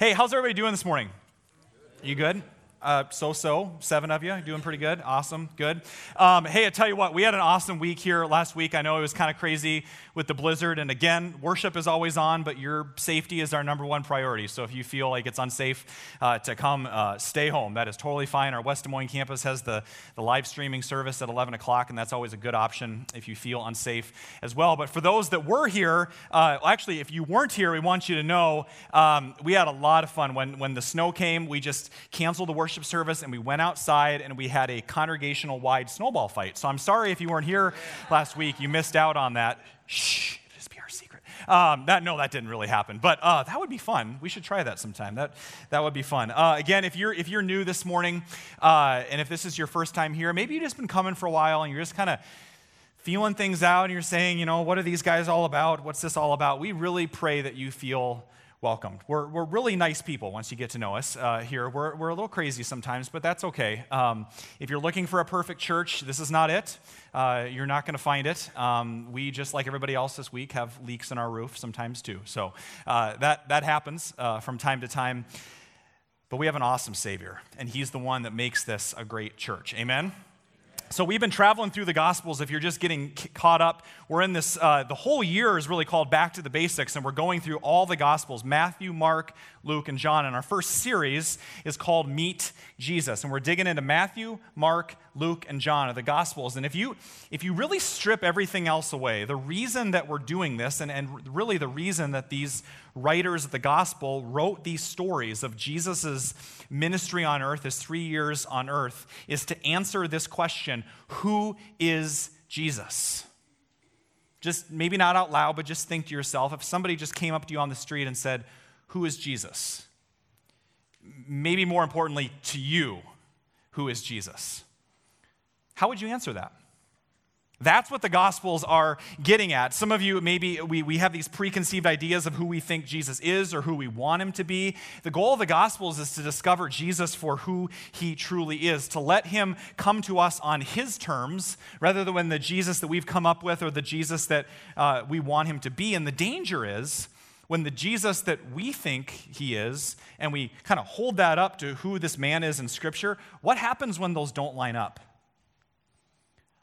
Hey, how's everybody doing this morning? You good? Uh, so so, seven of you, doing pretty good. Awesome, good. Um, hey, I tell you what, we had an awesome week here last week. I know it was kind of crazy with the blizzard. And again, worship is always on, but your safety is our number one priority. So if you feel like it's unsafe uh, to come, uh, stay home. That is totally fine. Our West Des Moines campus has the, the live streaming service at 11 o'clock, and that's always a good option if you feel unsafe as well. But for those that were here, uh, actually, if you weren't here, we want you to know um, we had a lot of fun. When, when the snow came, we just canceled the worship service and we went outside and we had a congregational wide snowball fight. So I'm sorry if you weren't here last week, you missed out on that. Shh, just be our secret. Um, that, no, that didn't really happen, but uh, that would be fun. We should try that sometime. That, that would be fun. Uh, again, if you're, if you're new this morning, uh, and if this is your first time here, maybe you've just been coming for a while and you're just kind of feeling things out and you're saying, you know, what are these guys all about? What's this all about? We really pray that you feel welcomed. We're, we're really nice people once you get to know us uh, here. We're, we're a little crazy sometimes, but that's okay. Um, if you're looking for a perfect church, this is not it. Uh, you're not going to find it. Um, we, just like everybody else this week, have leaks in our roof sometimes too. So uh, that, that happens uh, from time to time. But we have an awesome Savior, and He's the one that makes this a great church. Amen? So we've been traveling through the Gospels. If you're just getting caught up, we're in this. Uh, the whole year is really called Back to the Basics, and we're going through all the Gospels: Matthew, Mark, Luke, and John. And our first series is called Meet Jesus, and we're digging into Matthew, Mark, Luke, and John of the Gospels. And if you if you really strip everything else away, the reason that we're doing this, and, and really the reason that these writers of the Gospel wrote these stories of Jesus' ministry on earth, his three years on earth, is to answer this question: Who is Jesus? Just maybe not out loud, but just think to yourself if somebody just came up to you on the street and said, Who is Jesus? Maybe more importantly, to you, who is Jesus? How would you answer that? That's what the Gospels are getting at. Some of you, maybe we, we have these preconceived ideas of who we think Jesus is or who we want him to be. The goal of the Gospels is to discover Jesus for who he truly is, to let him come to us on his terms rather than the Jesus that we've come up with or the Jesus that uh, we want him to be. And the danger is when the Jesus that we think he is, and we kind of hold that up to who this man is in Scripture, what happens when those don't line up?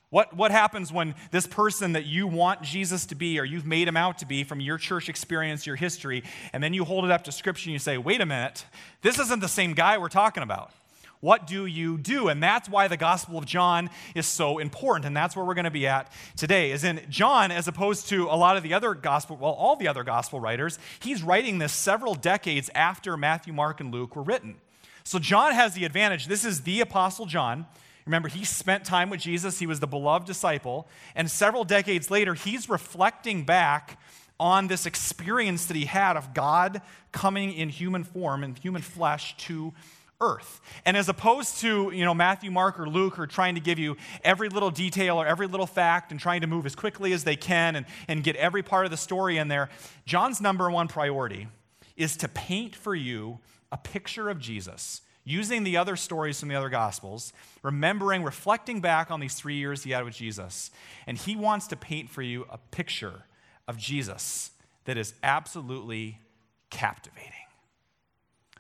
What, what happens when this person that you want Jesus to be or you've made him out to be from your church experience, your history, and then you hold it up to Scripture and you say, wait a minute, this isn't the same guy we're talking about. What do you do? And that's why the Gospel of John is so important. And that's where we're going to be at today. Is in John, as opposed to a lot of the other gospel, well, all the other gospel writers, he's writing this several decades after Matthew, Mark, and Luke were written. So John has the advantage. This is the Apostle John. Remember, he spent time with Jesus, he was the beloved disciple, and several decades later, he's reflecting back on this experience that he had of God coming in human form, in human flesh to earth. And as opposed to, you know, Matthew, Mark, or Luke are trying to give you every little detail or every little fact and trying to move as quickly as they can and, and get every part of the story in there, John's number one priority is to paint for you a picture of Jesus using the other stories from the other Gospels, remembering, reflecting back on these three years he had with Jesus. And he wants to paint for you a picture of Jesus that is absolutely captivating,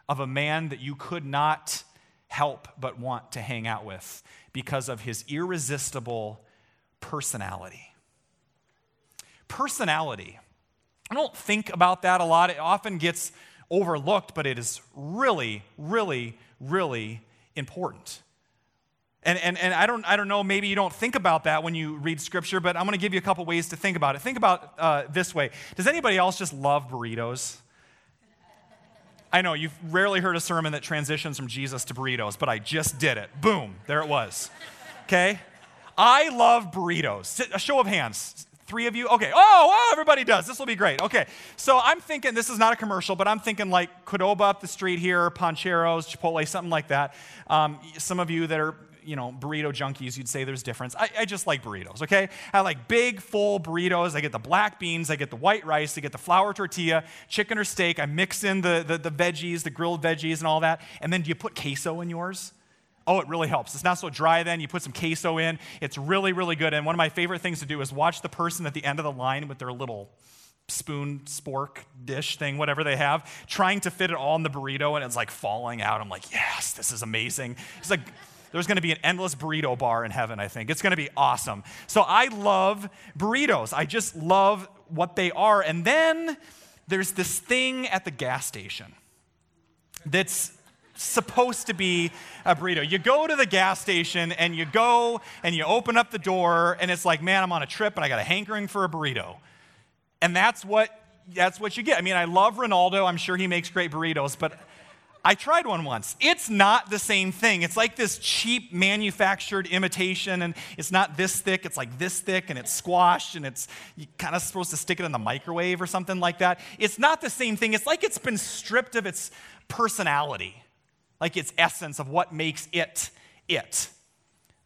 of a man that you could not help but want to hang out with because of his irresistible personality. Personality. I don't think about that a lot. It often gets overlooked, but it is really, really really important. And, and, and I, don't, I don't know, maybe you don't think about that when you read scripture, but I'm going to give you a couple ways to think about it. Think about uh, this way Does anybody else just love burritos? I know you've rarely heard a sermon that transitions from Jesus to burritos, but I just did it. Boom, there it was. Okay? I love burritos. A show of hands. Three of you? Okay. Oh, oh, everybody does. This will be great. Okay. So I'm thinking, this is not a commercial, but I'm thinking like Qdoba up the street here, Pancheros, Chipotle, something like that. Um, some of you that are, you know, burrito junkies, you'd say there's difference. I, I, just like burritos, okay? I like big, full burritos. I get the black beans, I get the white rice, I get the flour tortilla, chicken or steak. I mix in the, the, the veggies, the grilled veggies and all that. And then do you put queso in yours? Oh, it really helps. It's not so dry then. You put some queso in. It's really, really good. And one of my favorite things to do is watch the person at the end of the line with their little spoon, spork, dish thing, whatever they have, trying to fit it all in the burrito and it's like falling out. I'm like, yes, this is amazing. It's like, there's going to be an endless burrito bar in heaven, I think. It's going to be awesome. So I love burritos. I just love what they are. And then there's this thing at the gas station that's supposed to be a burrito. You go to the gas station and you go and you open up the door and it's like, man, I'm on a trip and I got a hankering for a burrito. And that's what that's what you get. I mean, I love Ronaldo. I'm sure he makes great burritos, but I tried one once. It's not the same thing. It's like this cheap manufactured imitation, and it's not this thick, it's like this thick, and it's squashed, and it's you kind of supposed to stick it in the microwave or something like that. It's not the same thing. It's like it's been stripped of its personality, like its essence of what makes it it.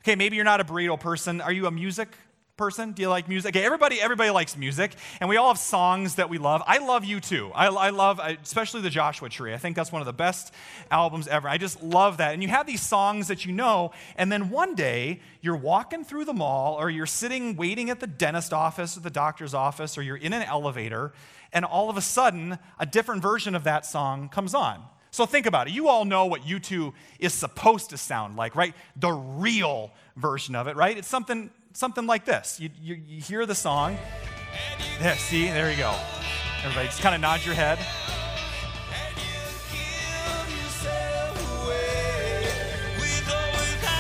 Okay, maybe you're not a burrito person. Are you a music person? Do you like music? Okay, everybody, everybody likes music, and we all have songs that we love. I love U2. I, I love, especially the Joshua Tree. I think that's one of the best albums ever. I just love that. And you have these songs that you know, and then one day you're walking through the mall, or you're sitting waiting at the dentist office or the doctor's office, or you're in an elevator, and all of a sudden, a different version of that song comes on. So think about it. You all know what U2 is supposed to sound like, right? The real version of it, right? It's something something like this. You, you, you hear the song. Yeah, see, there you go. Everybody just kind of nod your head.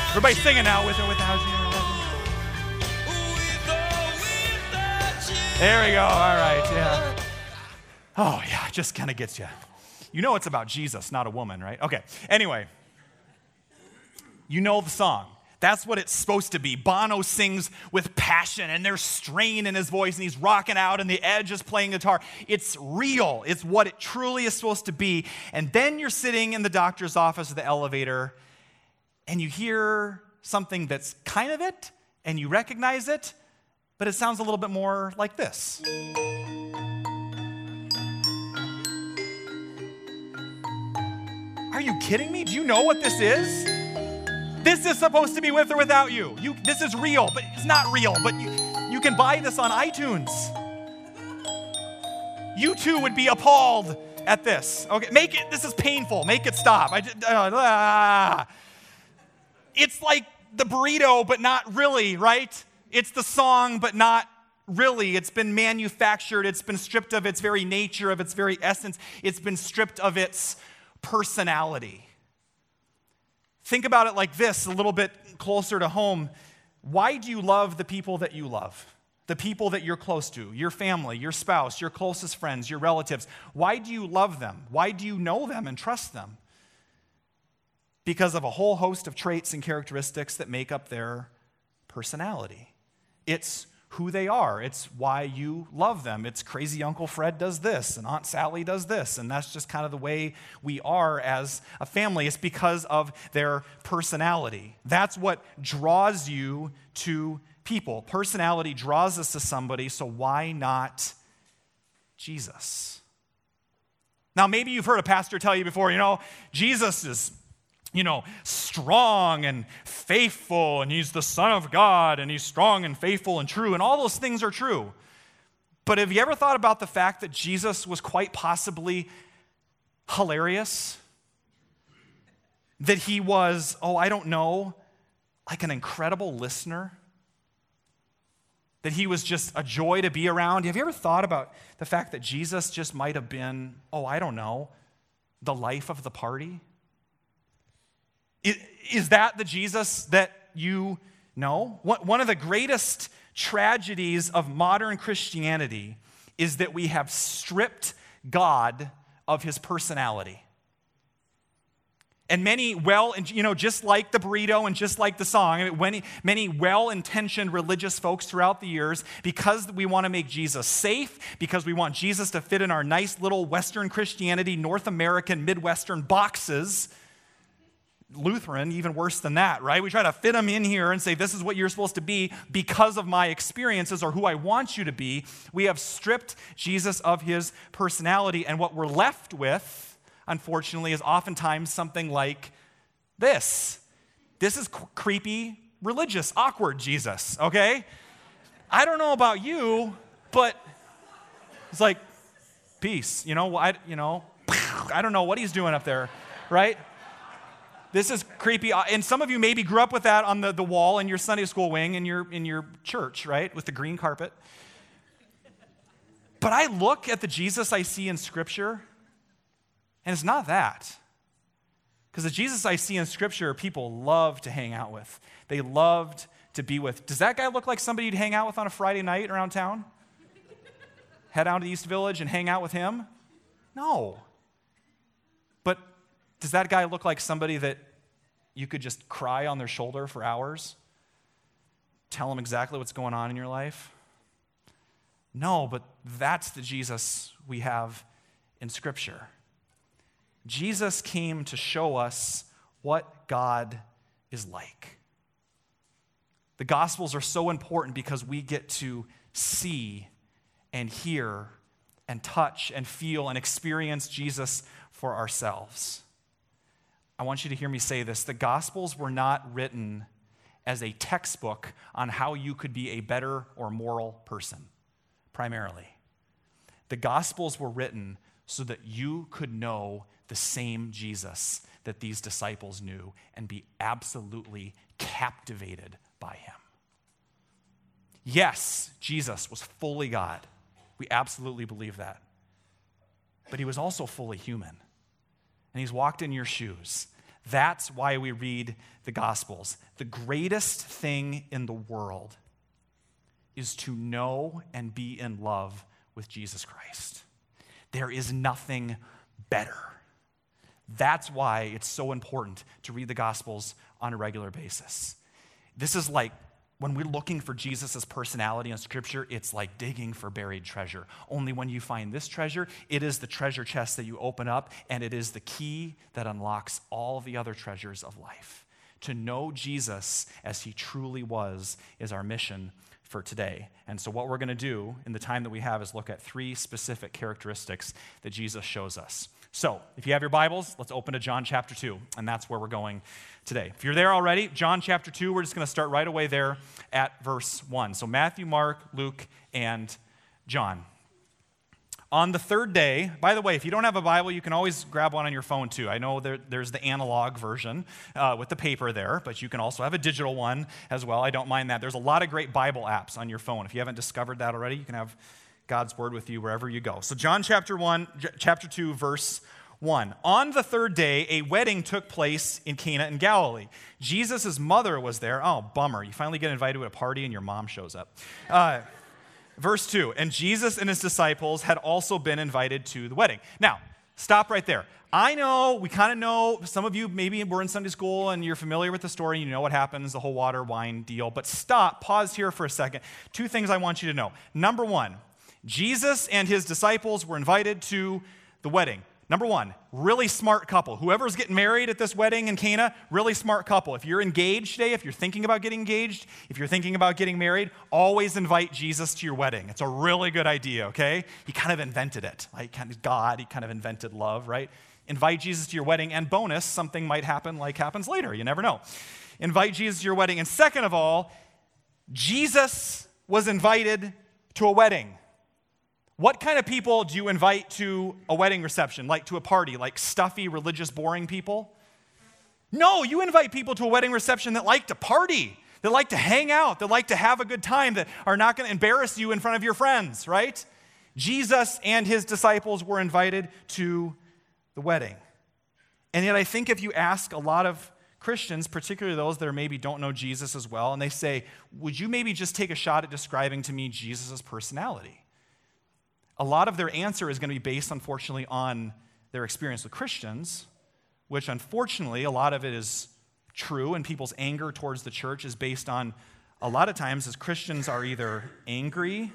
Everybody singing now with or without you. There we go. All right. Yeah. Oh, yeah. It just kind of gets you. You know it's about Jesus, not a woman, right? Okay. Anyway, you know the song. That's what it's supposed to be. Bono sings with passion and there's strain in his voice and he's rocking out and the Edge is playing guitar. It's real. It's what it truly is supposed to be. And then you're sitting in the doctor's office or the elevator and you hear something that's kind of it and you recognize it, but it sounds a little bit more like this. Are you kidding me? Do you know what this is? This is supposed to be with or without you. you this is real, but it's not real. But you, you can buy this on iTunes. U2 would be appalled at this. Okay, make it, this is painful. Make it stop. I just, uh, ah. It's like the burrito, but not really, right? It's the song, but not really. It's been manufactured. It's been stripped of its very nature, of its very essence. It's been stripped of its personality. Think about it like this, a little bit closer to home. Why do you love the people that you love? The people that you're close to, your family, your spouse, your closest friends, your relatives. Why do you love them? Why do you know them and trust them? Because of a whole host of traits and characteristics that make up their personality. It's who they are. It's why you love them. It's crazy Uncle Fred does this, and Aunt Sally does this, and that's just kind of the way we are as a family. It's because of their personality. That's what draws you to people. Personality draws us to somebody, so why not Jesus? Now, maybe you've heard a pastor tell you before, you know, Jesus is you know, strong and faithful, and he's the Son of God, and he's strong and faithful and true, and all those things are true. But have you ever thought about the fact that Jesus was quite possibly hilarious? That he was, oh, I don't know, like an incredible listener? That he was just a joy to be around? Have you ever thought about the fact that Jesus just might have been, oh, I don't know, the life of the party? Is that the Jesus that you know? One of the greatest tragedies of modern Christianity is that we have stripped God of his personality. And many well, you know, just like the burrito and just like the song, I mean, many, many well intentioned religious folks throughout the years, because we want to make Jesus safe, because we want Jesus to fit in our nice little Western Christianity, North American, Midwestern boxes, Lutheran, even worse than that, right? We try to fit them in here and say, this is what you're supposed to be because of my experiences or who I want you to be. We have stripped Jesus of his personality. And what we're left with, unfortunately, is oftentimes something like this this is creepy, religious, awkward Jesus, okay? I don't know about you, but It's like, peace. You know, I, you know, I don't know what he's doing up there, right? This is creepy. Uh, and some of you maybe grew up with that on the, the wall in your Sunday school wing in your, in your church, right? With the green carpet. But I look at the Jesus I see in Scripture, and it's not that. Because the Jesus I see in Scripture, people love to hang out with. They loved to be with. Does that guy look like somebody you'd hang out with on a Friday night around town? Head out to the East Village and hang out with him? No. Does that guy look like somebody that you could just cry on their shoulder for hours? Tell them exactly what's going on in your life? No, but that's the Jesus we have in Scripture. Jesus came to show us what God is like. The Gospels are so important because we get to see and hear and touch and feel and experience Jesus for ourselves. I want you to hear me say this. The Gospels were not written as a textbook on how you could be a better or moral person, primarily. The Gospels were written so that you could know the same Jesus that these disciples knew and be absolutely captivated by him. Yes, Jesus was fully God. We absolutely believe that. But he was also fully human. And he's walked in your shoes. That's why we read the Gospels. The greatest thing in the world is to know and be in love with Jesus Christ. There is nothing better. That's why it's so important to read the Gospels on a regular basis. This is like when we're looking for Jesus' personality in Scripture, it's like digging for buried treasure. Only when you find this treasure, it is the treasure chest that you open up, and it is the key that unlocks all the other treasures of life. To know Jesus as he truly was is our mission for today. And so, what we're going to do in the time that we have is look at three specific characteristics that Jesus shows us. So, if you have your Bibles, let's open to John chapter 2, and that's where we're going today. If you're there already, John chapter 2, we're just going to start right away there at verse 1. So, Matthew, Mark, Luke, and John. On the third day, by the way, if you don't have a Bible, you can always grab one on your phone too. I know there, there's the analog version uh, with the paper there, but you can also have a digital one as well. I don't mind that. There's a lot of great Bible apps on your phone. If you haven't discovered that already, you can have God's word with you wherever you go. So John chapter 1 chapter 2 verse 1. On the third day, a wedding took place in Cana in Galilee. Jesus' mother was there. Oh, bummer. You finally get invited to a party and your mom shows up. Uh, verse 2. And Jesus and his disciples had also been invited to the wedding. Now, stop right there. I know, we kind of know, some of you maybe were in Sunday school and you're familiar with the story, you know what happens, the whole water wine deal. But stop, pause here for a second. Two things I want you to know. Number one, Jesus and his disciples were invited to the wedding. Number one, really smart couple. Whoever's getting married at this wedding in Cana, really smart couple. If you're engaged today, if you're thinking about getting engaged, if you're thinking about getting married, always invite Jesus to your wedding. It's a really good idea, okay? He kind of invented it. Like God, he kind of invented love, right? Invite Jesus to your wedding, and bonus, something might happen like happens later. You never know. Invite Jesus to your wedding. And second of all, Jesus was invited to a wedding. What kind of people do you invite to a wedding reception, like to a party, like stuffy, religious, boring people? No, you invite people to a wedding reception that like to party, that like to hang out, that like to have a good time, that are not going to embarrass you in front of your friends, right? Jesus and his disciples were invited to the wedding. And yet, I think if you ask a lot of Christians, particularly those that are maybe don't know Jesus as well, and they say, Would you maybe just take a shot at describing to me Jesus' personality? A lot of their answer is going to be based, unfortunately, on their experience with Christians, which unfortunately, a lot of it is true, and people's anger towards the church is based on a lot of times as Christians are either angry,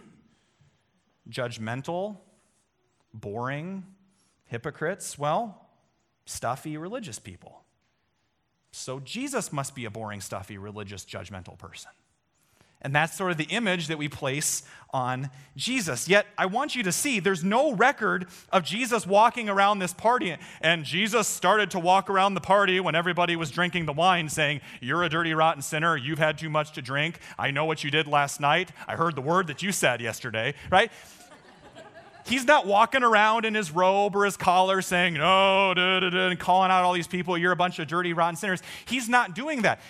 judgmental, boring, hypocrites, well, stuffy religious people. So Jesus must be a boring, stuffy, religious, judgmental person. And that's sort of the image that we place on Jesus. Yet, I want you to see there's no record of Jesus walking around this party. And Jesus started to walk around the party when everybody was drinking the wine, saying, You're a dirty, rotten sinner. You've had too much to drink. I know what you did last night. I heard the word that you said yesterday, right? he's not walking around in his robe or his collar saying, no, da, da, da, and calling out all these people, you're a bunch of dirty, rotten sinners. He's not doing that.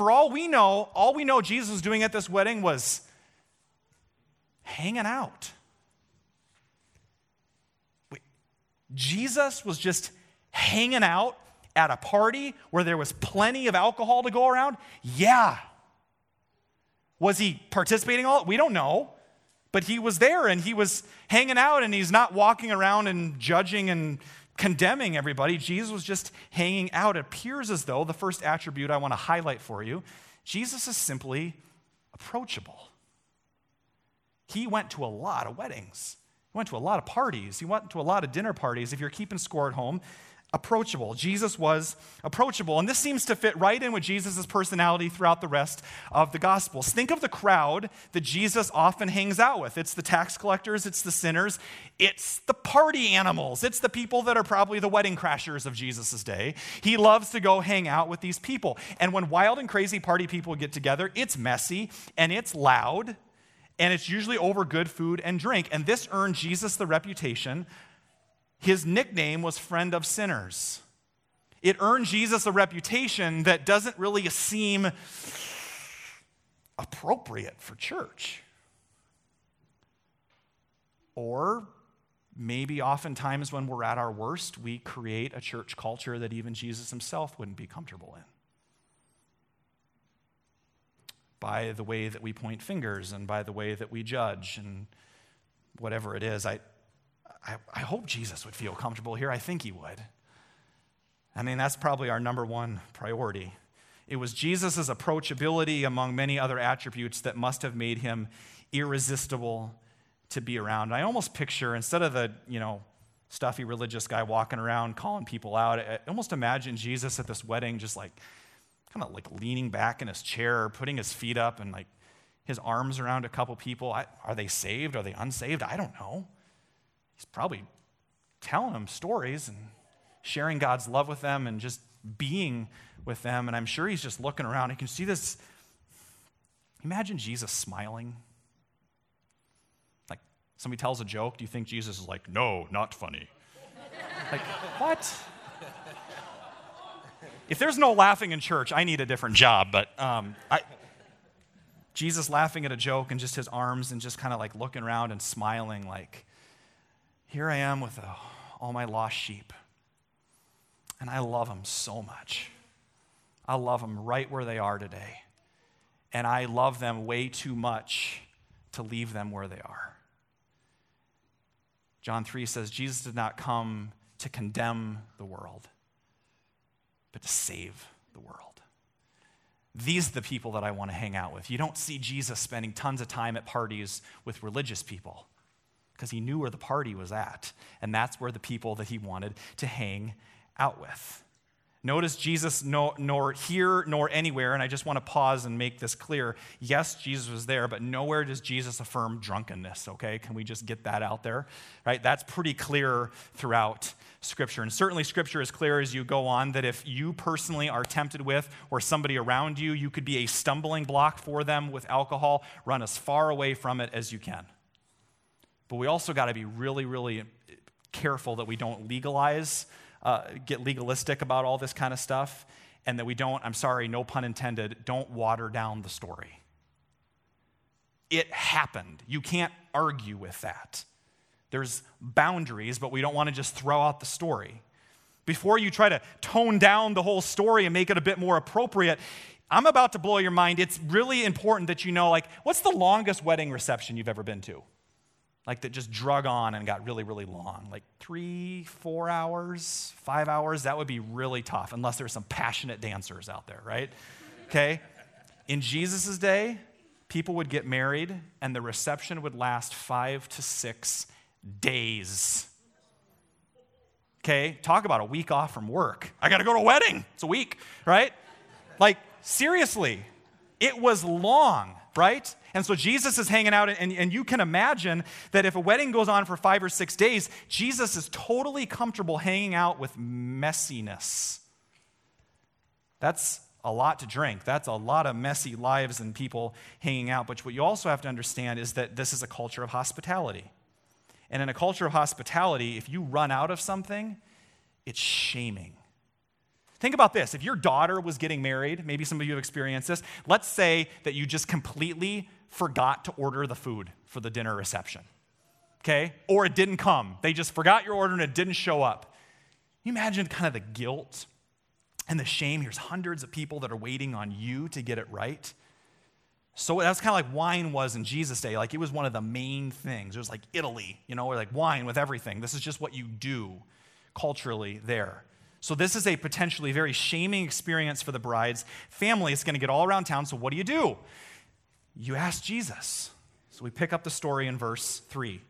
For all we know, all we know Jesus was doing at this wedding was hanging out. Wait, Jesus was just hanging out at a party where there was plenty of alcohol to go around? Yeah. Was he participating all? We don't know. But he was there and he was hanging out and he's not walking around and judging and condemning everybody. Jesus was just hanging out. It appears as though the first attribute I want to highlight for you Jesus is simply approachable. He went to a lot of weddings, he went to a lot of parties, he went to a lot of dinner parties. If you're keeping score at home, approachable. Jesus was approachable. And this seems to fit right in with Jesus' personality throughout the rest of the Gospels. Think of the crowd that Jesus often hangs out with it's the tax collectors, it's the sinners, it's the party animals, it's the people that are probably the wedding crashers of Jesus' day. He loves to go hang out with these people. And when wild and crazy party people get together, it's messy and it's loud. And it's usually over good food and drink. And this earned Jesus the reputation his nickname was Friend of Sinners. It earned Jesus a reputation that doesn't really seem appropriate for church. Or maybe oftentimes when we're at our worst, we create a church culture that even Jesus himself wouldn't be comfortable in. By the way that we point fingers and by the way that we judge and whatever it is. I, I, I hope Jesus would feel comfortable here. I think he would. I mean, that's probably our number one priority. It was Jesus' approachability among many other attributes that must have made him irresistible to be around. I almost picture, instead of the, you know, stuffy religious guy walking around calling people out, I almost imagine Jesus at this wedding just like kind of like leaning back in his chair, putting his feet up and like his arms around a couple people. I, are they saved? Are they unsaved? I don't know. He's probably telling them stories and sharing God's love with them and just being with them. And I'm sure he's just looking around. You can see this. Imagine Jesus smiling. Like somebody tells a joke. Do you think Jesus is like, no, not funny? like, what? If there's no laughing in church, I need a different job. But um, I, Jesus laughing at a joke and just his arms and just kind of like looking around and smiling, like, here I am with uh, all my lost sheep. And I love them so much. I love them right where they are today. And I love them way too much to leave them where they are. John 3 says Jesus did not come to condemn the world, but to save the world. These are the people that I want to hang out with. You don't see Jesus spending tons of time at parties with religious people because he knew where the party was at. And that's where the people that he wanted to hang out with. Notice Jesus no, nor here nor anywhere, and I just want to pause and make this clear. Yes, Jesus was there, but nowhere does Jesus affirm drunkenness, okay? Can we just get that out there? Right? That's pretty clear throughout Scripture. And certainly, Scripture is clear as you go on that if you personally are tempted with, or somebody around you, you could be a stumbling block for them with alcohol, run as far away from it as you can. But we also got to be really, really careful that we don't legalize, uh, get legalistic about all this kind of stuff, and that we don't, I'm sorry, no pun intended, don't water down the story. It happened. You can't argue with that. There's boundaries, but we don't want to just throw out the story. Before you try to tone down the whole story and make it a bit more appropriate, I'm about to blow your mind. It's really important that you know, like, what's the longest wedding reception you've ever been to? Like that just drug on and got really, really long. Like three, four hours, five hours, that would be really tough unless there's some passionate dancers out there, right? Okay? In Jesus' day, people would get married and the reception would last five to six days. Okay? Talk about a week off from work. I got to go to a wedding. It's a week, right? Like, seriously, it was long, right? And so Jesus is hanging out, and, and you can imagine that if a wedding goes on for five or six days, Jesus is totally comfortable hanging out with messiness. That's a lot to drink. That's a lot of messy lives and people hanging out. But what you also have to understand is that this is a culture of hospitality. And in a culture of hospitality, if you run out of something, it's shaming. Think about this. If your daughter was getting married, maybe some of you have experienced this. Let's say that you just completely forgot to order the food for the dinner reception, okay? Or it didn't come. They just forgot your order and it didn't show up. Can you imagine kind of the guilt and the shame? Here's hundreds of people that are waiting on you to get it right. So that's kind of like wine was in Jesus' day. Like it was one of the main things. It was like Italy, you know, or like wine with everything. This is just what you do culturally there. So this is a potentially very shaming experience for the bride's family. It's going to get all around town. So what do you do? You ask Jesus. So we pick up the story in verse 3.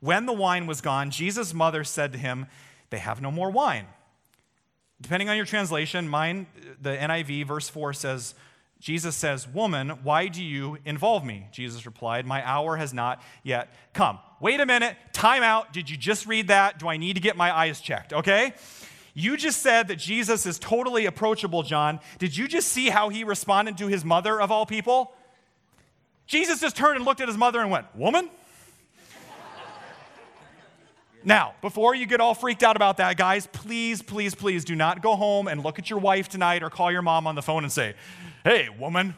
When the wine was gone, Jesus' mother said to him, They have no more wine. Depending on your translation, mine, the NIV, verse 4 says, Jesus says, Woman, why do you involve me? Jesus replied, My hour has not yet come. Wait a minute, time out. Did you just read that? Do I need to get my eyes checked? Okay? You just said that Jesus is totally approachable, John. Did you just see how he responded to his mother, of all people? Jesus just turned and looked at his mother and went, Woman? Now, before you get all freaked out about that, guys, please, please, please do not go home and look at your wife tonight or call your mom on the phone and say, Hey, woman.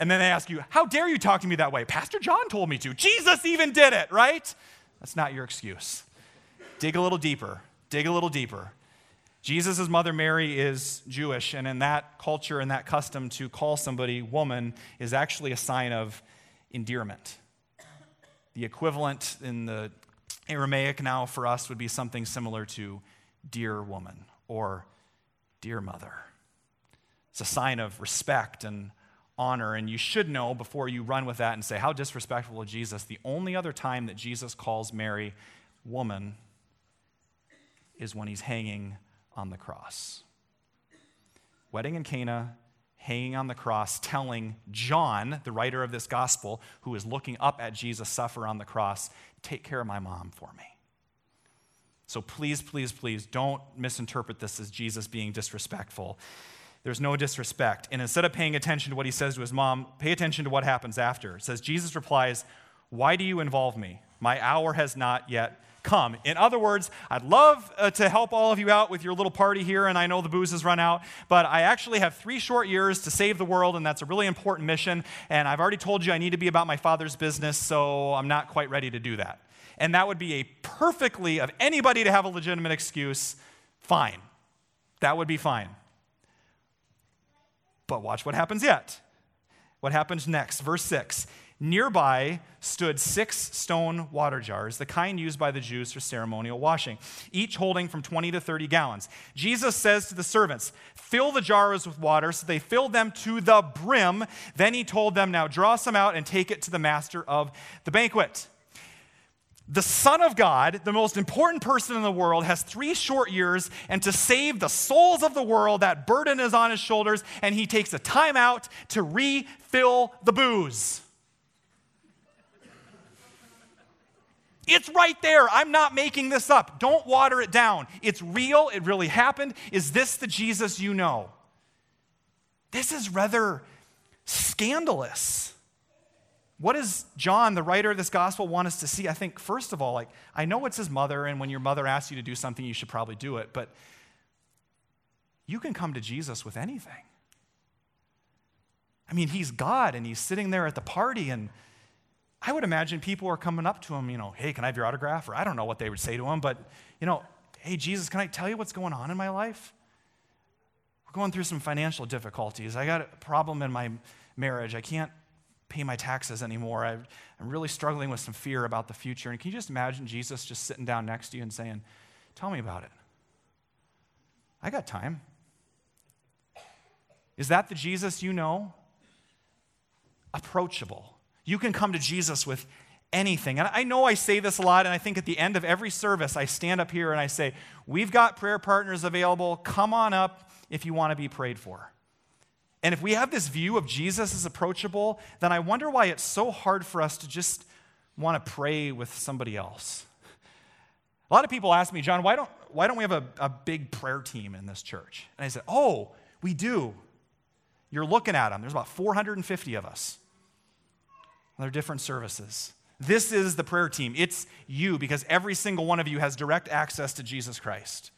And then they ask you, How dare you talk to me that way? Pastor John told me to. Jesus even did it, right? That's not your excuse. Dig a little deeper. Dig a little deeper. Jesus' mother Mary is Jewish, and in that culture and that custom, to call somebody woman is actually a sign of endearment. The equivalent in the Aramaic now for us would be something similar to dear woman or dear mother. It's a sign of respect and honor, and you should know before you run with that and say, How disrespectful of Jesus. The only other time that Jesus calls Mary woman is when he's hanging on the cross. Wedding in Cana, hanging on the cross, telling John, the writer of this gospel, who is looking up at Jesus suffer on the cross, take care of my mom for me. So please, please, please don't misinterpret this as Jesus being disrespectful. There's no disrespect. And instead of paying attention to what he says to his mom, pay attention to what happens after. It says, Jesus replies, Why do you involve me? My hour has not yet come. In other words, I'd love uh, to help all of you out with your little party here, and I know the booze has run out, but I actually have three short years to save the world, and that's a really important mission. And I've already told you I need to be about my father's business, so I'm not quite ready to do that. And that would be a perfectly, of anybody to have a legitimate excuse, fine. That would be fine. But watch what happens yet. What happens next? Verse 6 Nearby stood six stone water jars, the kind used by the Jews for ceremonial washing, each holding from 20 to 30 gallons. Jesus says to the servants, Fill the jars with water. So they filled them to the brim. Then he told them, Now draw some out and take it to the master of the banquet. The Son of God, the most important person in the world, has three short years, and to save the souls of the world, that burden is on his shoulders, and he takes a time out to refill the booze. It's right there. I'm not making this up. Don't water it down. It's real. It really happened. Is this the Jesus you know? This is rather scandalous. What does John, the writer of this gospel, want us to see? I think, first of all, like, I know it's his mother, and when your mother asks you to do something, you should probably do it, but you can come to Jesus with anything. I mean, he's God, and he's sitting there at the party, and I would imagine people are coming up to him, you know, hey, can I have your autograph? Or I don't know what they would say to him, but, you know, hey, Jesus, can I tell you what's going on in my life? We're going through some financial difficulties. I got a problem in my marriage. I can't pay my taxes anymore. i am really struggling with some fear about the future. And can you just imagine Jesus just sitting down next to you and saying, Tell me about it? I got time. Is that the Jesus you know? Approachable you can come to Jesus with anything. And I know I say this a lot, and I think at the end of every service, I stand up here and I say, We've got prayer partners available. Come on up if you want to be prayed for. And if we have this view of Jesus as approachable, then I wonder why it's so hard for us to just want to pray with somebody else. A lot of people ask me, John, why don't, why don't we have a, a big prayer team in this church? And I said, Oh, we do. You're looking at them. There's about 450 of us. They're different services. This is the prayer team. It's you because every single one of you has direct access to Jesus Christ.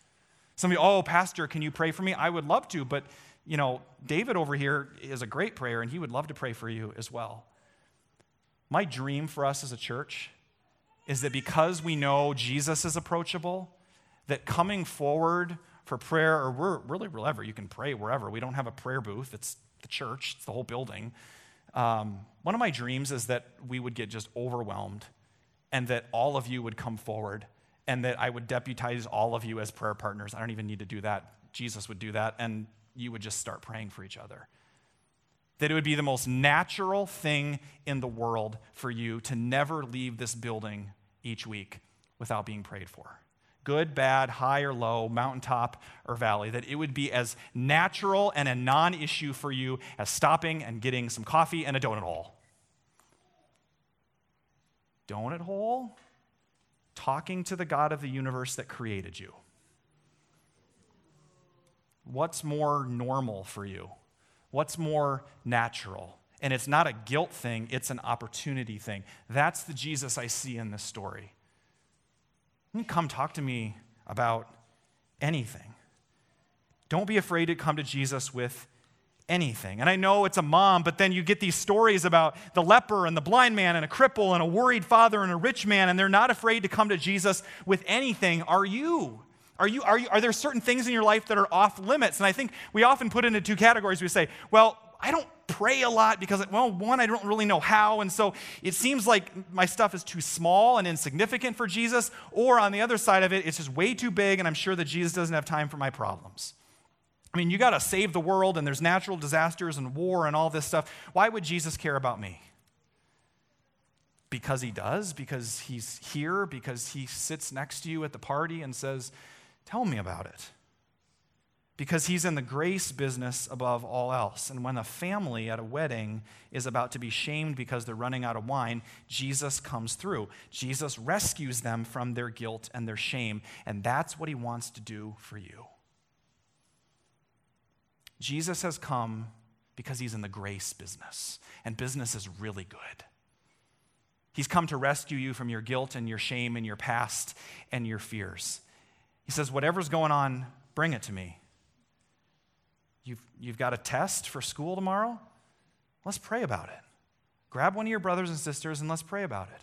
Some of you, oh, Pastor, can you pray for me? I would love to, but you know, David over here is a great prayer and he would love to pray for you as well. My dream for us as a church is that because we know Jesus is approachable, that coming forward for prayer, or we're really wherever, you can pray wherever. We don't have a prayer booth, it's the church, it's the whole building. Um, one of my dreams is that we would get just overwhelmed and that all of you would come forward and that I would deputize all of you as prayer partners. I don't even need to do that. Jesus would do that, and you would just start praying for each other. That it would be the most natural thing in the world for you to never leave this building each week without being prayed for good, bad, high or low, mountaintop or valley, that it would be as natural and a non issue for you as stopping and getting some coffee and a donut hole. Donut hole? Talking to the God of the universe that created you. What's more normal for you? What's more natural? And it's not a guilt thing, it's an opportunity thing. That's the Jesus I see in this story. Come talk to me about anything. Don't be afraid to come to Jesus with anything. And I know it's a mom, but then you get these stories about the leper and the blind man and a cripple and a worried father and a rich man, and they're not afraid to come to Jesus with anything. Are you? Are, you, are, you, are there certain things in your life that are off limits? And I think we often put into two categories. We say, well, I don't pray a lot because, well, one, I don't really know how. And so it seems like my stuff is too small and insignificant for Jesus. Or on the other side of it, it's just way too big, and I'm sure that Jesus doesn't have time for my problems. I mean, you got to save the world, and there's natural disasters and war and all this stuff. Why would Jesus care about me? Because he does? Because he's here? Because he sits next to you at the party and says, Tell me about it because he's in the grace business above all else. And when a family at a wedding is about to be shamed because they're running out of wine, Jesus comes through. Jesus rescues them from their guilt and their shame, and that's what he wants to do for you. Jesus has come because he's in the grace business, and business is really good. He's come to rescue you from your guilt and your shame and your past and your fears. He says, Whatever's going on, bring it to me. You've, you've got a test for school tomorrow? Let's pray about it. Grab one of your brothers and sisters and let's pray about it.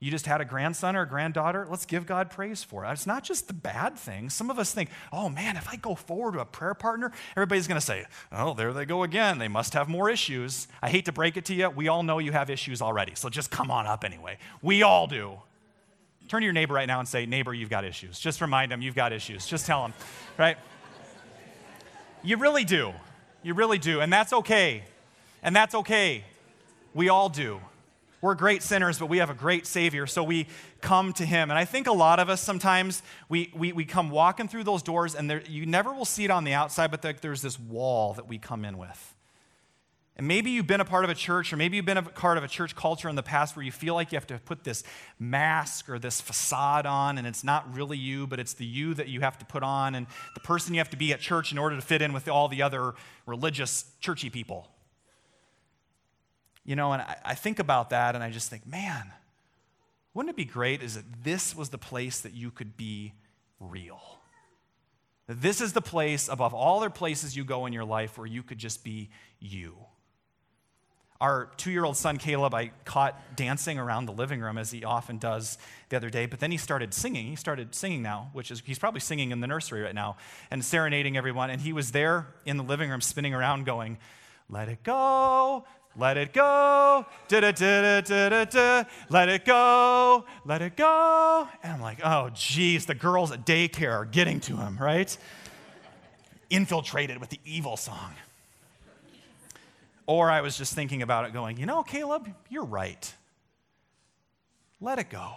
You just had a grandson or a granddaughter, let's give God praise for it. It's not just the bad things. Some of us think, oh man, if I go forward to a prayer partner, everybody's going to say, oh, there they go again. They must have more issues. I hate to break it to you. We all know you have issues already, so just come on up anyway. We all do. Turn to your neighbor right now and say, neighbor, you've got issues. Just remind them you've got issues. Just tell them, right? You really do. You really do. And that's okay. And that's okay. We all do. We're great sinners, but we have a great Savior, so we come to Him. And I think a lot of us sometimes we, we, we come walking through those doors, and there, you never will see it on the outside, but there's this wall that we come in with. And maybe you've been a part of a church, or maybe you've been a part of a church culture in the past where you feel like you have to put this mask or this facade on, and it's not really you, but it's the you that you have to put on, and the person you have to be at church in order to fit in with all the other religious, churchy people. You know, and I, I think about that, and I just think, man, wouldn't it be great is that this was the place that you could be real? This is the place above all other places you go in your life where you could just be you. Our two year old son, Caleb, I caught dancing around the living room as he often does the other day, but then he started singing. He started singing now, which is, he's probably singing in the nursery right now and serenading everyone. And he was there in the living room spinning around going, Let it go, let it go, da da da da da da, let it go, let it go. And I'm like, oh, geez, the girls at daycare are getting to him, right? Infiltrated with the evil song. Or I was just thinking about it, going, you know, Caleb, you're right. Let it go.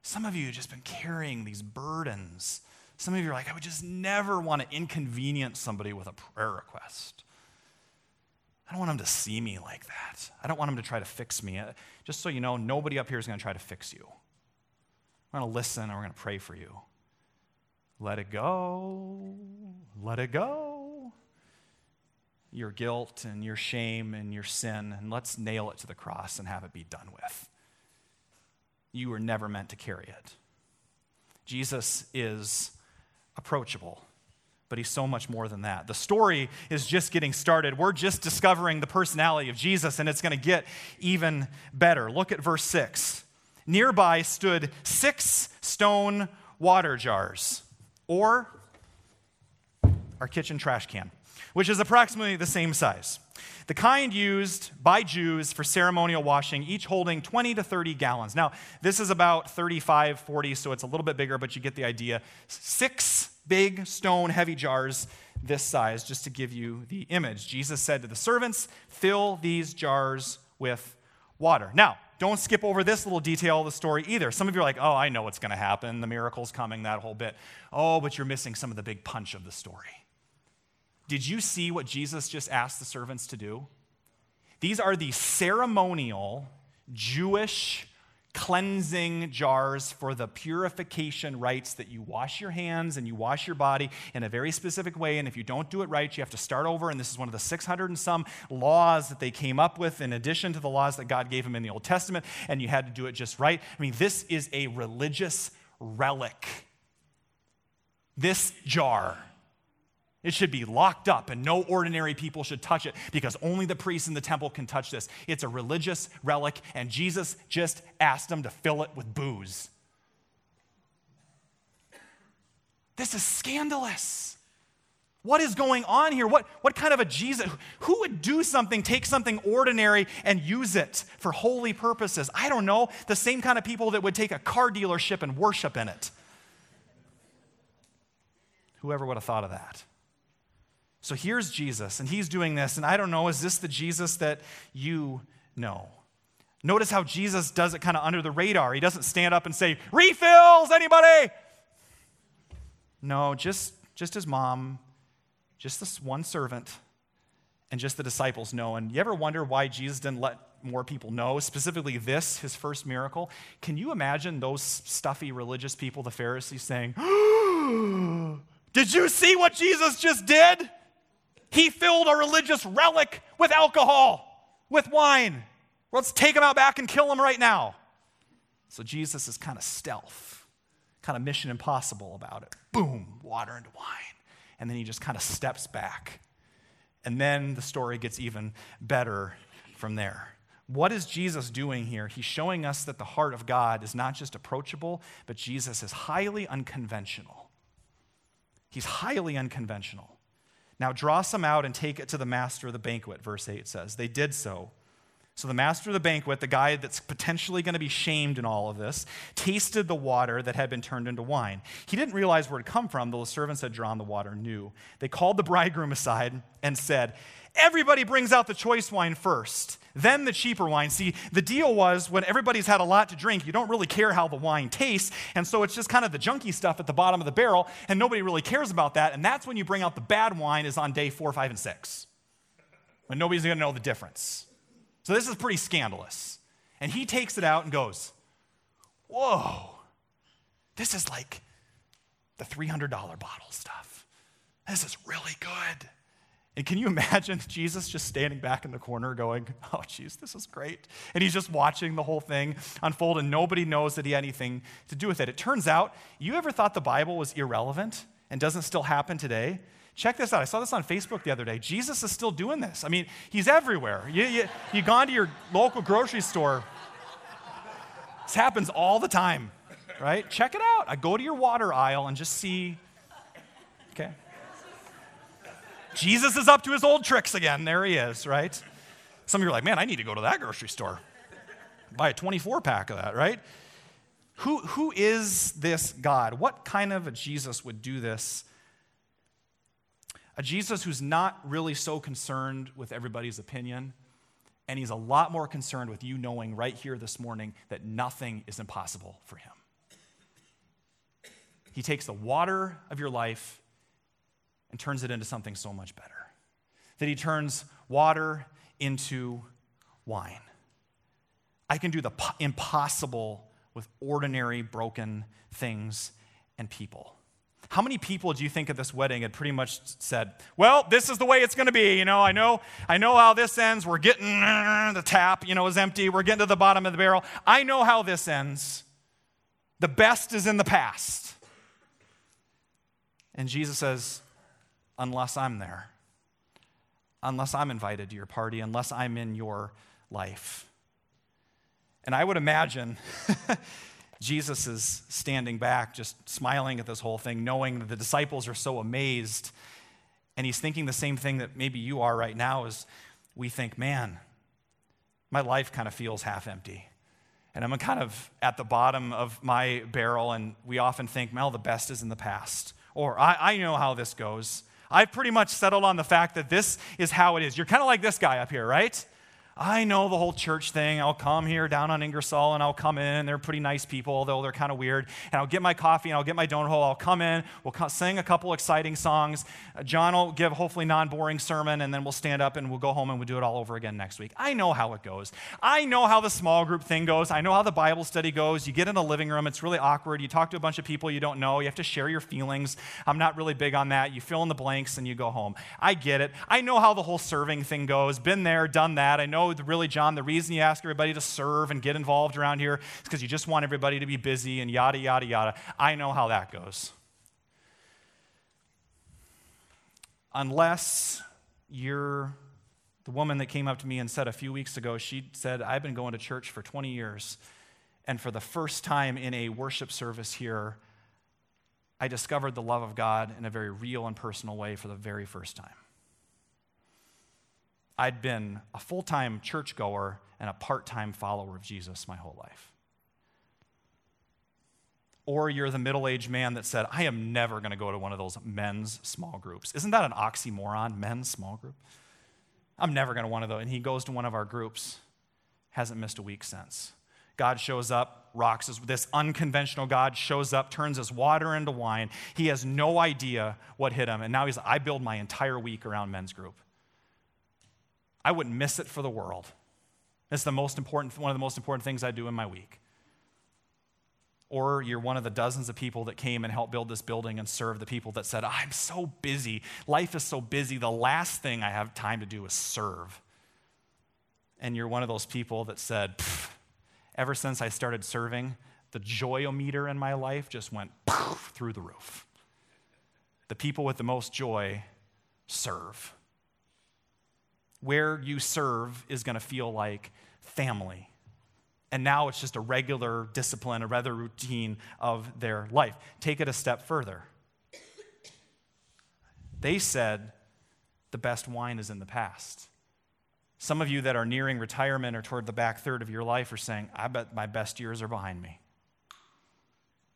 Some of you have just been carrying these burdens. Some of you are like, I would just never want to inconvenience somebody with a prayer request. I don't want them to see me like that. I don't want them to try to fix me. Uh, just so you know, nobody up here is going to try to fix you. We're going to listen and we're going to pray for you. Let it go. Let it go. Your guilt and your shame and your sin, and let's nail it to the cross and have it be done with. You were never meant to carry it. Jesus is approachable, but he's so much more than that. The story is just getting started. We're just discovering the personality of Jesus, and it's going to get even better. Look at verse 6. Nearby stood six stone water jars, or our kitchen trash can which is approximately the same size. The kind used by Jews for ceremonial washing, each holding 20 to 30 gallons. Now, this is about 35, 40, so it's a little bit bigger, but you get the idea. Six big stone heavy jars this size, just to give you the image. Jesus said to the servants, Fill these jars with water. Now, don't skip over this little detail of the story either. Some of you are like, oh, I know what's going to happen. The miracle's coming, that whole bit. Oh, but you're missing some of the big punch of the story. Did you see what Jesus just asked the servants to do? These are the ceremonial Jewish cleansing jars for the purification rites that you wash your hands and you wash your body in a very specific way. And if you don't do it right, you have to start over. And this is one of the 600 and some laws that they came up with in addition to the laws that God gave them in the Old Testament. And you had to do it just right. I mean, this is a religious relic. This jar it should be locked up, and no ordinary people should touch it because only the priests in the temple can touch this. It's a religious relic, and Jesus just asked them to fill it with booze. This is scandalous. What is going on here? What, what kind of a Jesus? Who would do something, take something ordinary, and use it for holy purposes? I don't know. The same kind of people that would take a car dealership and worship in it. Whoever would have thought of that? So here's Jesus, and he's doing this. And I don't know, is this the Jesus that you know? Notice how Jesus does it kind of under the radar. He doesn't stand up and say, Refills, anybody? No, just, just his mom, just this one servant, and just the disciples know. And you ever wonder why Jesus didn't let more people know, specifically this, his first miracle? Can you imagine those stuffy religious people, the Pharisees, saying, Did you see what Jesus just did? He filled a religious relic with alcohol, with wine. Let's take him out back and kill him right now. So Jesus is kind of stealth, kind of mission impossible about it. Boom, water into wine. And then he just kind of steps back. And then the story gets even better from there. What is Jesus doing here? He's showing us that the heart of God is not just approachable, but Jesus is highly unconventional. He's highly unconventional. Now draw some out and take it to the master of the banquet, verse 8 says. They did so. So the master of the banquet, the guy that's potentially going to be shamed in all of this, tasted the water that had been turned into wine. He didn't realize where it had come from, though the servants had drawn the water new. They called the bridegroom aside and said, Everybody brings out the choice wine first, then the cheaper wine. See, the deal was when everybody's had a lot to drink, you don't really care how the wine tastes. And so it's just kind of the junky stuff at the bottom of the barrel, and nobody really cares about that. And that's when you bring out the bad wine, is on day four, five, and six, when nobody's going to know the difference. So this is pretty scandalous. And he takes it out and goes, Whoa, this is like the $300 bottle stuff. This is really good. And can you imagine Jesus just standing back in the corner going, Oh, geez, this is great. And he's just watching the whole thing unfold, and nobody knows that he had anything to do with it. It turns out, you ever thought the Bible was irrelevant and doesn't still happen today? Check this out. I saw this on Facebook the other day. Jesus is still doing this. I mean, he's everywhere. You, you, you gone to your local grocery store. This happens all the time, right? Check it out. I go to your water aisle and just see, okay? Jesus is up to his old tricks again. There he is, right? Some of you are like, man, I need to go to that grocery store. Buy a 24 pack of that, right? Who, who is this God? What kind of a Jesus would do this? A Jesus who's not really so concerned with everybody's opinion, and he's a lot more concerned with you knowing right here this morning that nothing is impossible for him. He takes the water of your life and turns it into something so much better. That he turns water into wine. I can do the impossible with ordinary broken things and people. How many people do you think at this wedding had pretty much said, "Well, this is the way it's going to be. You know, I know, I know how this ends. We're getting the tap, you know, is empty. We're getting to the bottom of the barrel. I know how this ends. The best is in the past." And Jesus says, "Unless I'm there, unless I'm invited to your party, unless I'm in your life." And I would imagine Jesus is standing back, just smiling at this whole thing, knowing that the disciples are so amazed. And he's thinking the same thing that maybe you are right now is we think, man, my life kind of feels half empty. And I'm kind of at the bottom of my barrel, and we often think, well, the best is in the past. Or I, I know how this goes. I've pretty much settled on the fact that this is how it is. You're kind of like this guy up here, right? I know the whole church thing. I'll come here down on Ingersoll and I'll come in. They're pretty nice people, although they're kind of weird. And I'll get my coffee and I'll get my donut hole. I'll come in. We'll sing a couple exciting songs. Uh, John will give hopefully non boring sermon and then we'll stand up and we'll go home and we'll do it all over again next week. I know how it goes. I know how the small group thing goes. I know how the Bible study goes. You get in a living room, it's really awkward. You talk to a bunch of people you don't know. You have to share your feelings. I'm not really big on that. You fill in the blanks and you go home. I get it. I know how the whole serving thing goes. Been there, done that. I know really, John, the the reason you ask everybody to serve and get involved around here is because you just want everybody to be busy and yada, yada, yada. I know how that goes. Unless you're the woman that came up to me and said a few weeks ago, she said, I've been going to church for 20 years, and for the first time in a worship service here, I discovered the love of God in a very real and personal way for the very first time. I'd been a full time churchgoer and a part time follower of Jesus my whole life. Or you're the middle aged man that said, I am never going to go to one of those men's small groups. Isn't that an oxymoron, men's small group? I'm never going to one of those. And he goes to one of our groups, hasn't missed a week since. God shows up, rocks his, this unconventional God shows up, turns his water into wine. He has no idea what hit him. And now he's, I build my entire week around men's group. I wouldn't miss it for the world. It's the most important, one of the most important things I do in my week. Or you're one of the dozens of people that came and helped build this building and serve the people that said, I'm so busy. Life is so busy. The last thing I have time to do is serve. And you're one of those people that said, ever since I started serving, the joyometer in my life just went through the roof. The people with the most joy serve where you serve is going to feel like family. And now it's just a regular discipline, a rather routine of their life. Take it a step further. They said the best wine is in the past. Some of you that are nearing retirement or toward the back third of your life are saying, I bet my best years are behind me.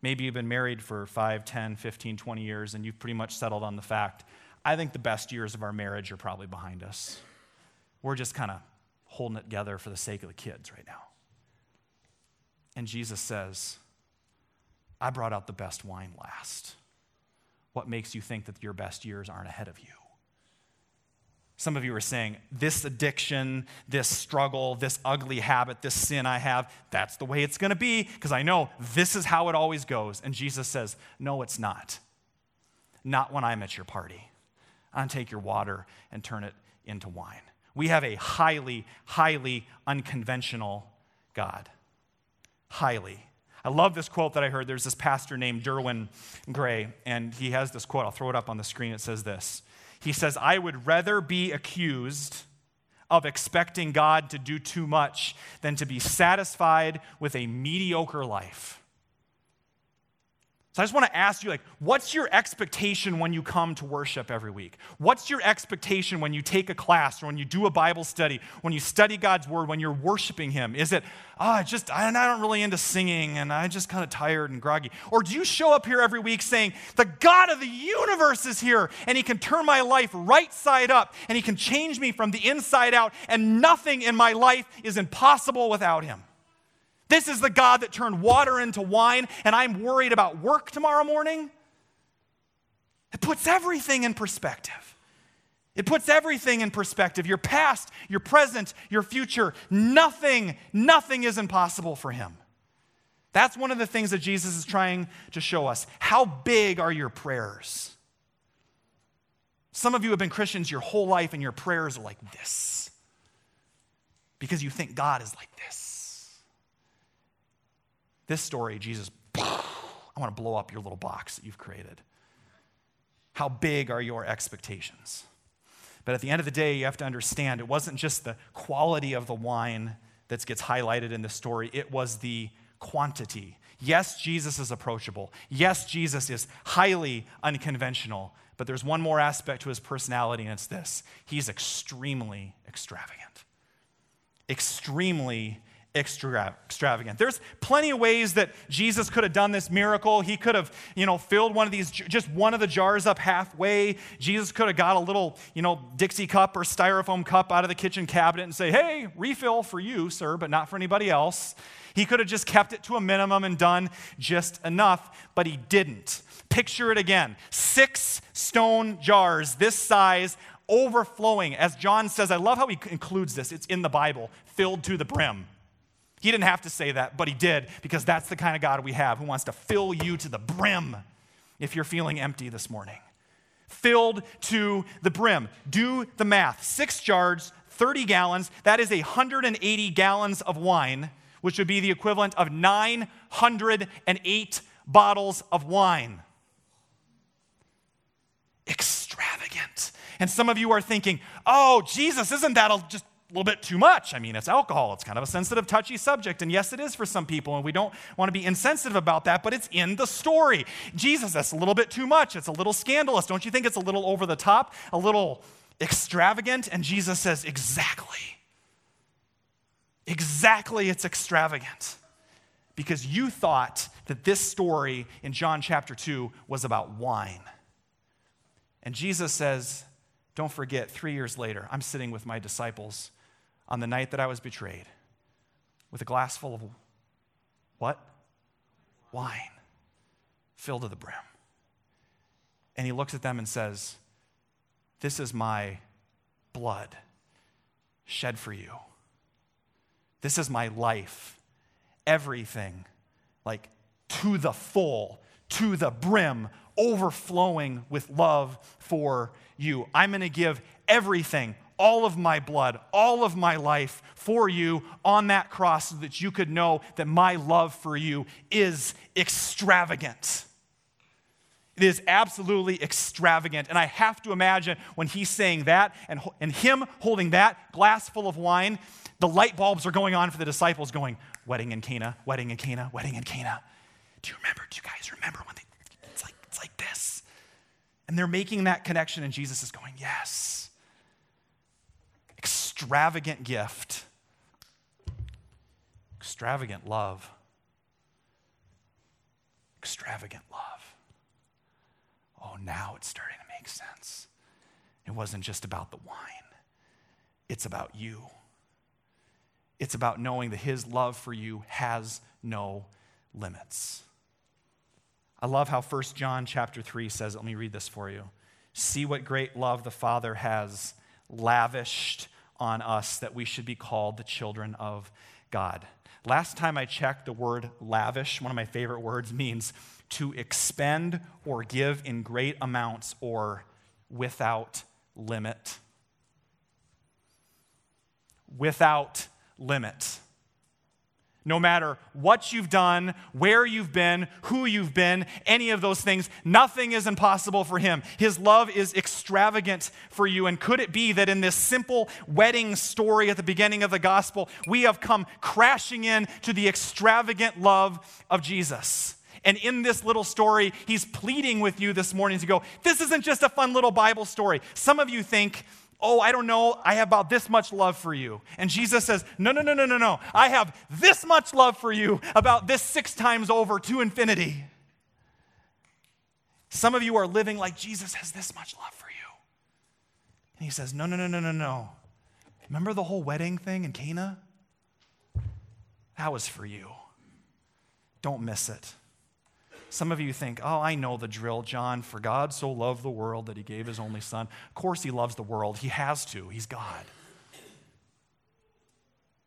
Maybe you've been married for 5, 10, 15, 20 years, and you've pretty much settled on the fact, I think the best years of our marriage are probably behind us. We're just kind of holding it together for the sake of the kids right now. And Jesus says, I brought out the best wine last. What makes you think that your best years aren't ahead of you? Some of you are saying, this addiction, this struggle, this ugly habit, this sin I have, that's the way it's going to be because I know this is how it always goes. And Jesus says, no, it's not. Not when I'm at your party. I'll take your water and turn it into wine. We have a highly, highly unconventional God. Highly. I love this quote that I heard. There's this pastor named Derwin Gray, and he has this quote. I'll throw it up on the screen. It says this He says, I would rather be accused of expecting God to do too much than to be satisfied with a mediocre life. So I just want to ask you like what's your expectation when you come to worship every week? What's your expectation when you take a class or when you do a Bible study, when you study God's word, when you're worshiping him? Is it, oh, I just I'm not really into singing and I'm just kind of tired and groggy? Or do you show up here every week saying, "The God of the universe is here and he can turn my life right side up and he can change me from the inside out and nothing in my life is impossible without him?" This is the God that turned water into wine, and I'm worried about work tomorrow morning. It puts everything in perspective. It puts everything in perspective your past, your present, your future. Nothing, nothing is impossible for Him. That's one of the things that Jesus is trying to show us. How big are your prayers? Some of you have been Christians your whole life, and your prayers are like this because you think God is like this. This story, Jesus, I want to blow up your little box that you've created. How big are your expectations? But at the end of the day, you have to understand it wasn't just the quality of the wine that gets highlighted in the story, it was the quantity. Yes, Jesus is approachable. Yes, Jesus is highly unconventional. But there's one more aspect to his personality, and it's this he's extremely extravagant. Extremely extravagant. There's plenty of ways that Jesus could have done this miracle. He could have, you know, filled one of these, just one of the jars up halfway. Jesus could have got a little, you know, Dixie cup or styrofoam cup out of the kitchen cabinet and say, hey, refill for you, sir, but not for anybody else. He could have just kept it to a minimum and done just enough, but he didn't. Picture it again six stone jars this size overflowing. As John says, I love how he includes this, it's in the Bible, filled to the brim. He didn't have to say that, but he did because that's the kind of God we have who wants to fill you to the brim if you're feeling empty this morning. Filled to the brim. Do the math. Six jars, 30 gallons. That is 180 gallons of wine, which would be the equivalent of 908 bottles of wine. Extravagant. And some of you are thinking, oh, Jesus, isn't that just a little bit too much. I mean, it's alcohol. It's kind of a sensitive, touchy subject. And yes, it is for some people. And we don't want to be insensitive about that, but it's in the story. Jesus, that's a little bit too much. It's a little scandalous. Don't you think it's a little over the top, a little extravagant? And Jesus says, exactly. Exactly, it's extravagant. Because you thought that this story in John chapter 2 was about wine. And Jesus says, don't forget, three years later, I'm sitting with my disciples on the night that I was betrayed with a glass full of what? Wine filled to the brim. And he looks at them and says, This is my blood shed for you. This is my life. Everything, like to the full, to the brim, overflowing with love for you. I'm going to give everything all of my blood, all of my life for you on that cross so that you could know that my love for you is extravagant. It is absolutely extravagant. And I have to imagine when he's saying that and, and him holding that glass full of wine, the light bulbs are going on for the disciples, going, Wedding in Cana, wedding in Cana, wedding in Cana. Do you remember? Do you guys remember when they, it's like, it's like this? And they're making that connection, and Jesus is going, Yes extravagant gift, extravagant love. Extravagant love. Oh, now it's starting to make sense. It wasn't just about the wine, it's about you. It's about knowing that His love for you has no limits. I love how 1 John chapter 3 says, let me read this for you. See what great love the Father has lavished on us that we should be called the children of God. Last time I checked, the word lavish, one of my favorite words, means to expend or give in great amounts or without limit. Without limit. No matter what you've done, where you've been, who you've been, any of those things, nothing is impossible for him. His love is extravagant for you. And could it be that in this simple wedding story at the beginning of the gospel, we have come crashing in to the extravagant love of Jesus? And in this little story, he's pleading with you this morning to go, this isn't just a fun little Bible story. Some of you think, oh, I don't know, I have about this much love for you. And Jesus says, no, no, no, no, no, no. I have this much love for you, about this six times over to infinity. Some of you are living like Jesus has this much love for you. And he says, no, no, no, no, no, no. Remember the whole wedding thing in Cana? That was for you. Don't miss it. Some of you think, oh, I know the drill, John. For God so loved the world that he gave his only son. Of course, he loves the world. He has to, he's God.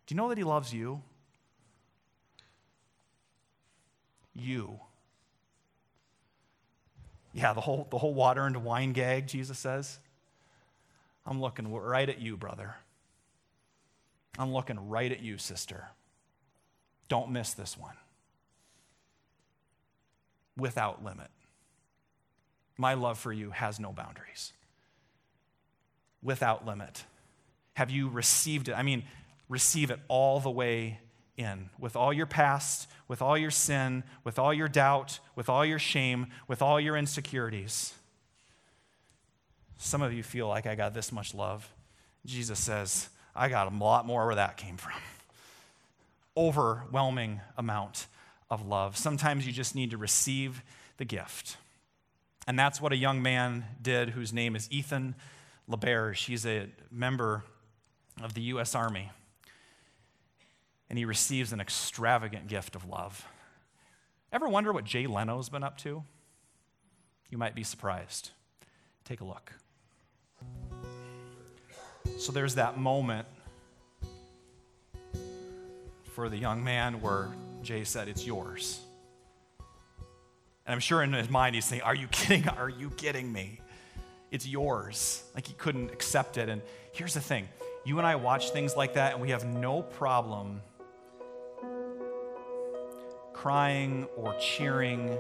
Do you know that he loves you? you. Yeah, the whole, the whole water into wine gag, Jesus says. I'm looking right at you, brother. I'm looking right at you, sister. Don't miss this one. Without limit. My love for you has no boundaries. Without limit. Have you received it? I mean, receive it all the way in with all your past, with all your sin, with all your doubt, with all your shame, with all your insecurities. Some of you feel like I got this much love. Jesus says, I got a lot more where that came from. Overwhelming amount of love. Sometimes you just need to receive the gift. And that's what a young man did whose name is Ethan LaBerge. He's a member of the U.S. Army and he receives an extravagant gift of love. Ever wonder what Jay Leno's been up to? You might be surprised. Take a look. So there's that moment for the young man where Jay said, It's yours. And I'm sure in his mind he's saying, Are you kidding? Are you kidding me? It's yours. Like he couldn't accept it. And here's the thing you and I watch things like that, and we have no problem crying or cheering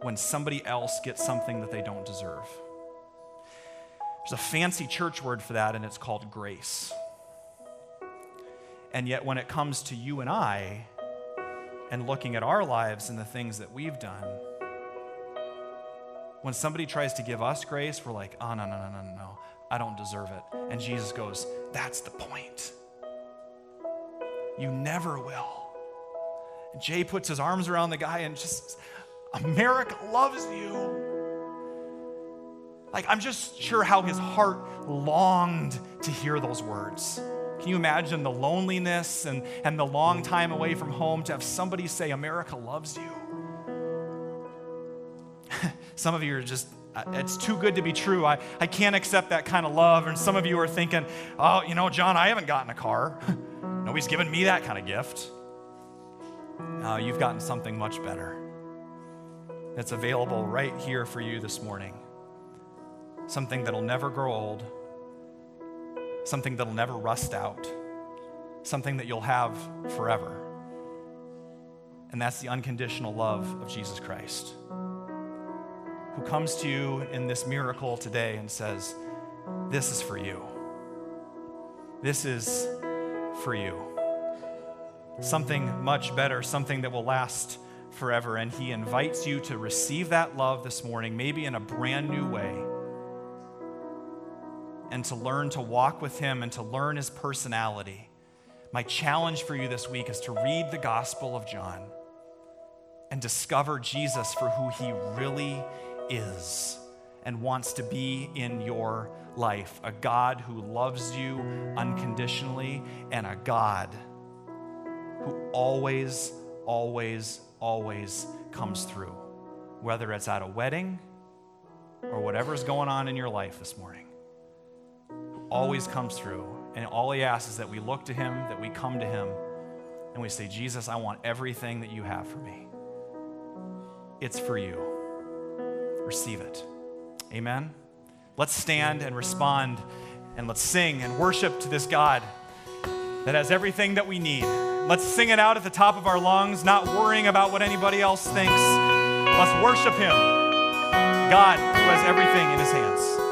when somebody else gets something that they don't deserve. There's a fancy church word for that, and it's called grace. And yet, when it comes to you and I and looking at our lives and the things that we've done, when somebody tries to give us grace, we're like, oh, no, no, no, no, no, no, I don't deserve it. And Jesus goes, that's the point. You never will. And Jay puts his arms around the guy and just, America loves you. Like, I'm just sure how his heart longed to hear those words. Can you imagine the loneliness and, and the long time away from home to have somebody say, America loves you? Some of you are just, uh, it's too good to be true. I, I can't accept that kind of love. And some of you are thinking, oh, you know, John, I haven't gotten a car. Nobody's given me that kind of gift. Uh, you've gotten something much better that's available right here for you this morning. Something that'll never grow old, something that'll never rust out, something that you'll have forever. And that's the unconditional love of Jesus Christ, who comes to you in this miracle today and says, This is for you. This is for you something much better, something that will last forever. And He invites you to receive that love this morning, maybe in a brand new way, and to learn to walk with Him and to learn His personality. My challenge for you this week is to read the Gospel of John and discover Jesus for who He really is and wants to be in your life a God who loves you unconditionally and a God who always, always, always comes through, whether it's at a wedding or whatever's going on in your life this morning. Always comes through. And all he asks is that we look to him, that we come to him, and we say, Jesus, I want everything that you have for me. It's for you. Receive it. Amen. Let's stand and respond and let's sing and worship to this God that has everything that we need. Let's sing it out at the top of our lungs, not worrying about what anybody else thinks. Let's worship Him, God who has everything in His hands.